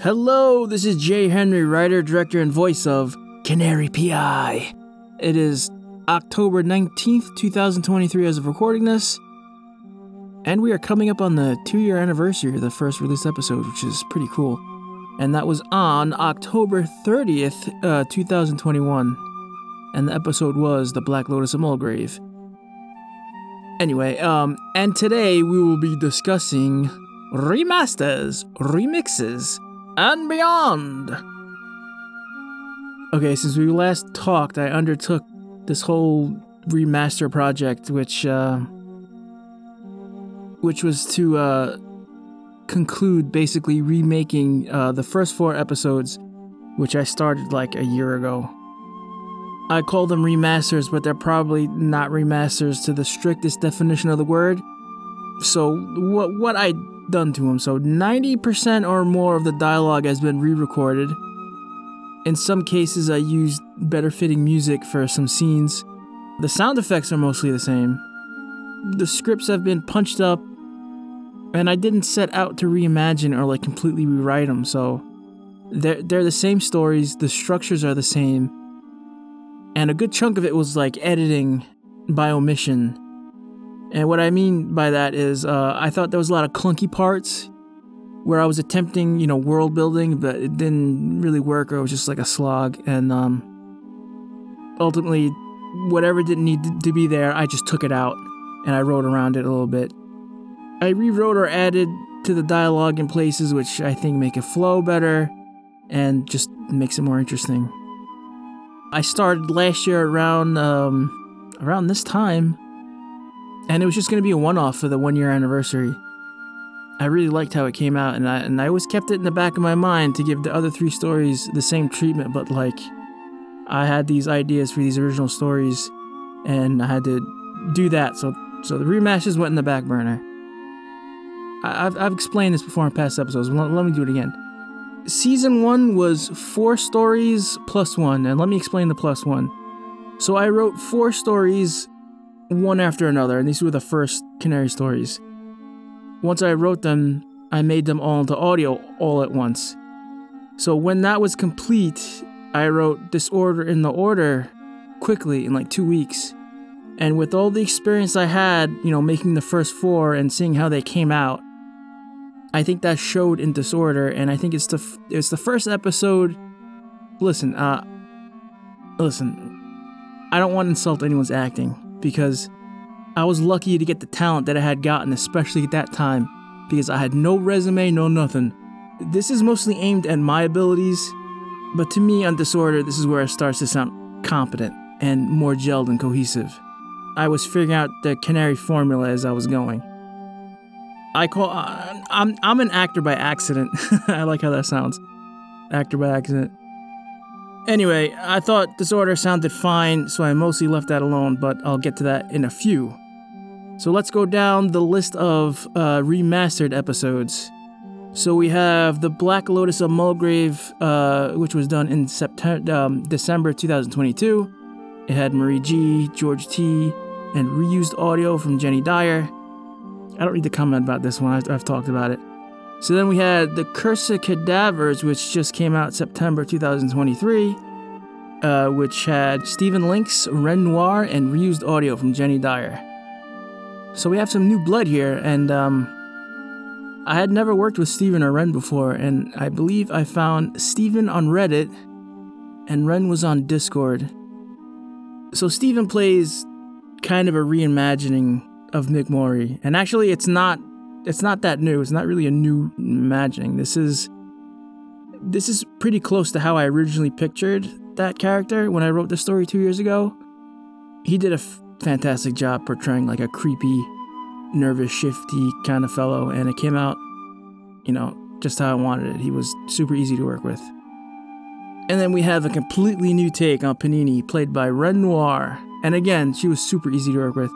Hello, this is Jay Henry, writer, director, and voice of Canary PI. It is October 19th, 2023, as of recording this, and we are coming up on the two year anniversary of the first released episode, which is pretty cool. And that was on October 30th, uh, 2021, and the episode was The Black Lotus of Mulgrave. Anyway, um, and today we will be discussing remasters, remixes, and beyond. Okay, since we last talked, I undertook this whole remaster project, which uh, which was to uh, conclude basically remaking uh, the first four episodes, which I started like a year ago. I call them remasters, but they're probably not remasters to the strictest definition of the word. So what what I done to them. So 90% or more of the dialogue has been re recorded. In some cases, I used better fitting music for some scenes. The sound effects are mostly the same. The scripts have been punched up, and I didn't set out to reimagine or like completely rewrite them, so they're, they're the same stories, the structures are the same, and a good chunk of it was like editing by omission and what I mean by that is, uh, I thought there was a lot of clunky parts where I was attempting, you know, world building, but it didn't really work, or it was just like a slog. And um, ultimately, whatever didn't need to be there, I just took it out and I wrote around it a little bit. I rewrote or added to the dialogue in places which I think make it flow better and just makes it more interesting. I started last year around um, around this time and it was just going to be a one-off for the one-year anniversary. I really liked how it came out, and I and I always kept it in the back of my mind to give the other three stories the same treatment. But like, I had these ideas for these original stories, and I had to do that. So so the remasters went in the back burner. I, have I've explained this before in past episodes. Let, let me do it again. Season one was four stories plus one, and let me explain the plus one. So I wrote four stories one after another, and these were the first Canary stories. Once I wrote them, I made them all into audio all at once. So when that was complete, I wrote Disorder in the Order quickly in like two weeks. And with all the experience I had, you know, making the first four and seeing how they came out, I think that showed in Disorder, and I think it's the f- it's the first episode. Listen, uh, listen, I don't want to insult anyone's acting, because I was lucky to get the talent that I had gotten, especially at that time, because I had no resume, no nothing. This is mostly aimed at my abilities, but to me, on Disorder, this is where it starts to sound competent and more gelled and cohesive. I was figuring out the Canary formula as I was going. I call uh, I'm I'm an actor by accident. I like how that sounds. Actor by accident. Anyway, I thought Disorder sounded fine, so I mostly left that alone, but I'll get to that in a few. So let's go down the list of uh, remastered episodes. So we have The Black Lotus of Mulgrave, uh, which was done in September, um, December 2022. It had Marie G, George T, and reused audio from Jenny Dyer. I don't need to comment about this one, I've, I've talked about it. So then we had The Curse of Cadavers, which just came out September 2023, uh, which had Stephen Links, Ren Noir, and reused audio from Jenny Dyer. So we have some new blood here, and um, I had never worked with Stephen or Ren before, and I believe I found Stephen on Reddit, and Ren was on Discord. So Stephen plays kind of a reimagining of Mick Mori, and actually, it's not it's not that new. It's not really a new imagining. This is this is pretty close to how I originally pictured that character when I wrote the story two years ago. He did a f- fantastic job portraying like a creepy, nervous, shifty kind of fellow, and it came out, you know, just how I wanted it. He was super easy to work with. And then we have a completely new take on Panini, played by Ren Noir. And again, she was super easy to work with.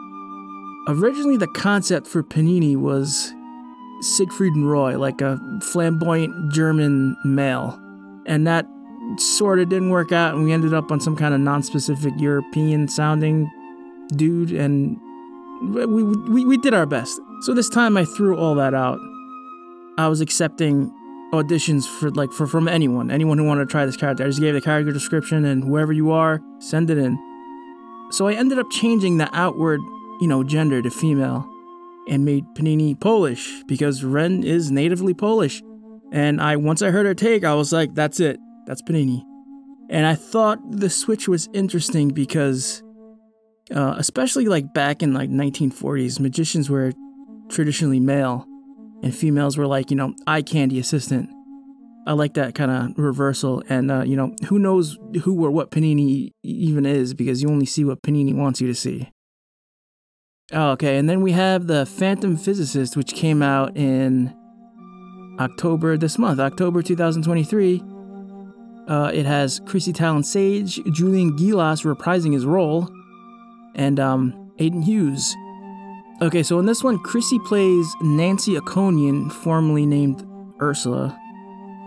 Originally, the concept for Panini was Siegfried and Roy, like a flamboyant German male. And that sort of didn't work out, and we ended up on some kind of non specific European sounding dude, and we, we, we did our best. So this time I threw all that out. I was accepting auditions for like for from anyone, anyone who wanted to try this character. I just gave the character description and whoever you are, send it in. So I ended up changing the outward, you know, gender to female and made Panini Polish because Ren is natively Polish. And I once I heard her take, I was like, that's it. That's Panini. And I thought the switch was interesting because uh, especially like back in like 1940s, magicians were traditionally male and females were like, you know, eye candy assistant. I like that kind of reversal. And, uh, you know, who knows who or what Panini even is because you only see what Panini wants you to see. Oh, okay, and then we have The Phantom Physicist, which came out in October this month, October 2023. Uh, it has Chrissy Talon Sage, Julian Gilas reprising his role, and um, Aiden Hughes. Okay, so in this one, Chrissy plays Nancy Aconian, formerly named Ursula.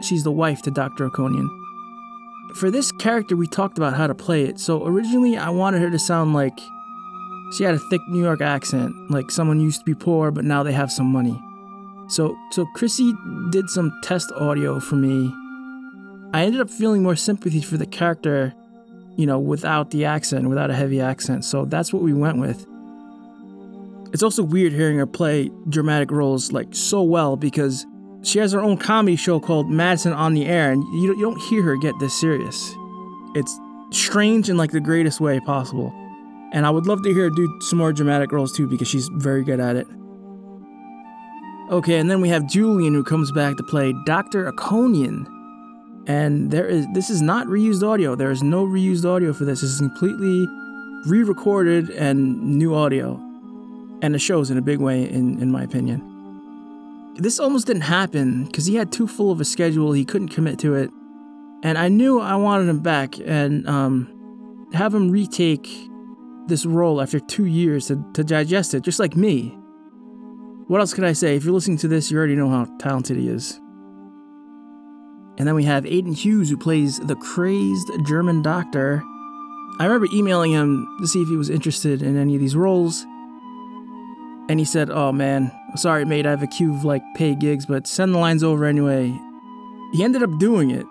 She's the wife to Dr. Aconian. For this character, we talked about how to play it. So originally, I wanted her to sound like she had a thick New York accent, like someone used to be poor, but now they have some money. So, so Chrissy did some test audio for me. I ended up feeling more sympathy for the character, you know, without the accent, without a heavy accent. So that's what we went with. It's also weird hearing her play dramatic roles like so well because she has her own comedy show called Madison on the Air, and you, you don't hear her get this serious. It's strange in like the greatest way possible. And I would love to hear her do some more dramatic roles too because she's very good at it. Okay, and then we have Julian who comes back to play Dr. Aconian. And there is this is not reused audio. There is no reused audio for this. This is completely re-recorded and new audio. And it shows in a big way in, in my opinion this almost didn't happen because he had too full of a schedule. He couldn't commit to it. And I knew I wanted him back and um, have him retake this role after two years to, to digest it, just like me. What else could I say? If you're listening to this, you already know how talented he is. And then we have Aiden Hughes, who plays the crazed German doctor. I remember emailing him to see if he was interested in any of these roles. And he said, Oh man, sorry, mate, I have a queue of like paid gigs, but send the lines over anyway. He ended up doing it.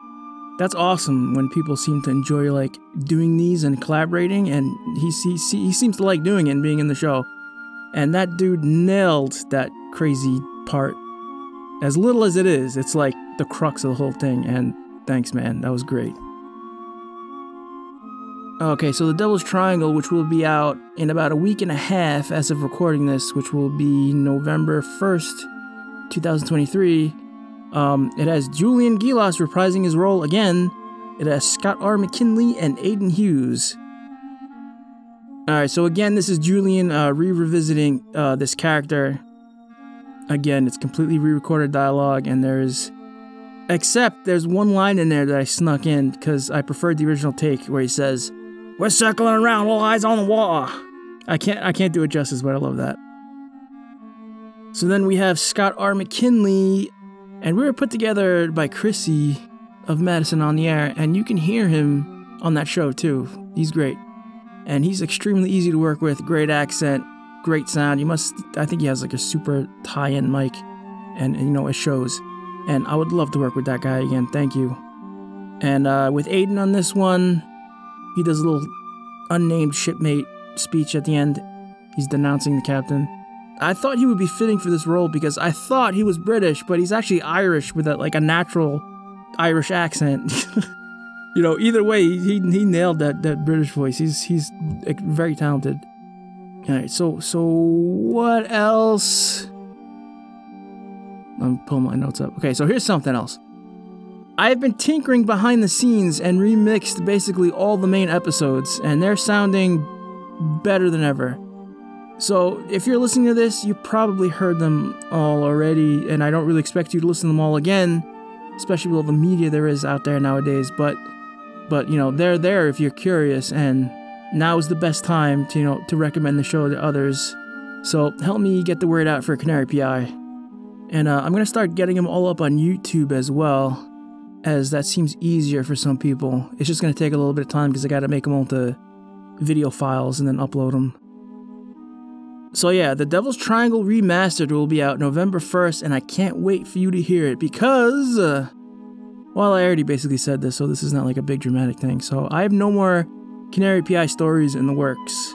That's awesome when people seem to enjoy like doing these and collaborating, and he, he, he seems to like doing it and being in the show. And that dude nailed that crazy part. As little as it is, it's like the crux of the whole thing. And thanks, man. That was great. Okay, so The Devil's Triangle, which will be out in about a week and a half as of recording this, which will be November 1st, 2023. Um, it has Julian Gilas reprising his role again. It has Scott R. McKinley and Aiden Hughes. Alright, so again, this is Julian uh, re revisiting uh, this character. Again, it's completely re recorded dialogue, and there's. Except there's one line in there that I snuck in because I preferred the original take where he says, we're circling around, all eyes on the wall. I can't I can't do it justice, but I love that. So then we have Scott R. McKinley, and we were put together by Chrissy of Madison on the Air, and you can hear him on that show too. He's great. And he's extremely easy to work with, great accent, great sound. You must I think he has like a super tie-in mic and, and you know it shows. And I would love to work with that guy again. Thank you. And uh, with Aiden on this one, he does a little unnamed shipmate speech at the end. He's denouncing the captain. I thought he would be fitting for this role because I thought he was British, but he's actually Irish with a, like a natural Irish accent. you know, either way, he, he nailed that, that British voice. He's he's very talented. All right, so so what else? I'm pulling my notes up. Okay, so here's something else. I've been tinkering behind the scenes and remixed basically all the main episodes, and they're sounding better than ever. So, if you're listening to this, you probably heard them all already, and I don't really expect you to listen to them all again, especially with all the media there is out there nowadays. But, but you know, they're there if you're curious, and now is the best time to you know to recommend the show to others. So help me get the word out for Canary PI, and uh, I'm gonna start getting them all up on YouTube as well as that seems easier for some people. It's just to take a little bit of time because I got to make them onto video files and then upload them. So, yeah, The Devil's Triangle Remastered will be out November 1st, and I can't wait for you to hear it because. Uh, well, I already basically said this, so this is not like a big dramatic thing. So, I have no more Canary PI stories in the works.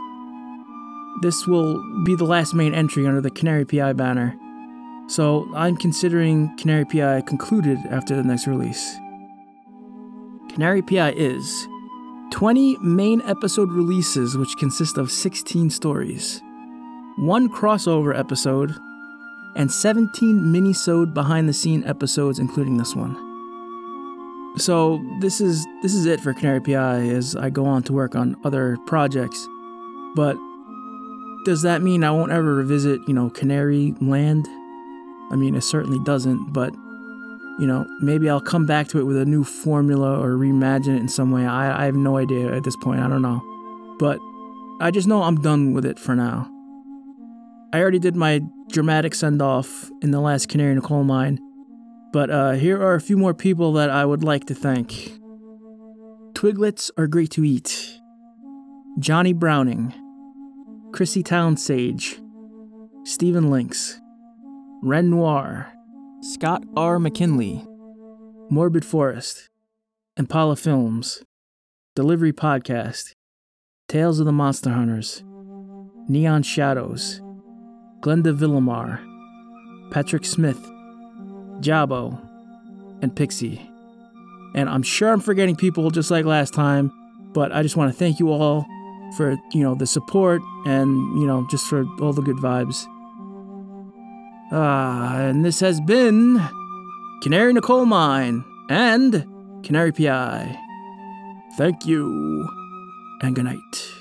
This will be the last main entry under the Canary PI banner. So, I'm considering Canary PI concluded after the next release. Canary PI is 20 main episode releases, which consist of 16 stories one crossover episode, and 17 mini-sode behind-the-scene episodes, including this one. So this is this is it for Canary PI as I go on to work on other projects. But does that mean I won't ever revisit, you know, Canary Land? I mean, it certainly doesn't, but you know, maybe I'll come back to it with a new formula or reimagine it in some way. I, I have no idea at this point. I don't know. But I just know I'm done with it for now. I already did my dramatic send off in the last Canary in a Coal Mine, but uh, here are a few more people that I would like to thank. Twiglets are great to eat. Johnny Browning, Chrissy Townsage, Stephen Lynx, Ren Noir, Scott R. McKinley, Morbid Forest, Impala Films, Delivery Podcast, Tales of the Monster Hunters, Neon Shadows, Glenda Villamar, Patrick Smith, Jabo, and Pixie. And I'm sure I'm forgetting people just like last time, but I just want to thank you all for, you know, the support and, you know, just for all the good vibes. Ah, and this has been Canary Coal Mine and Canary PI. Thank you, and good night.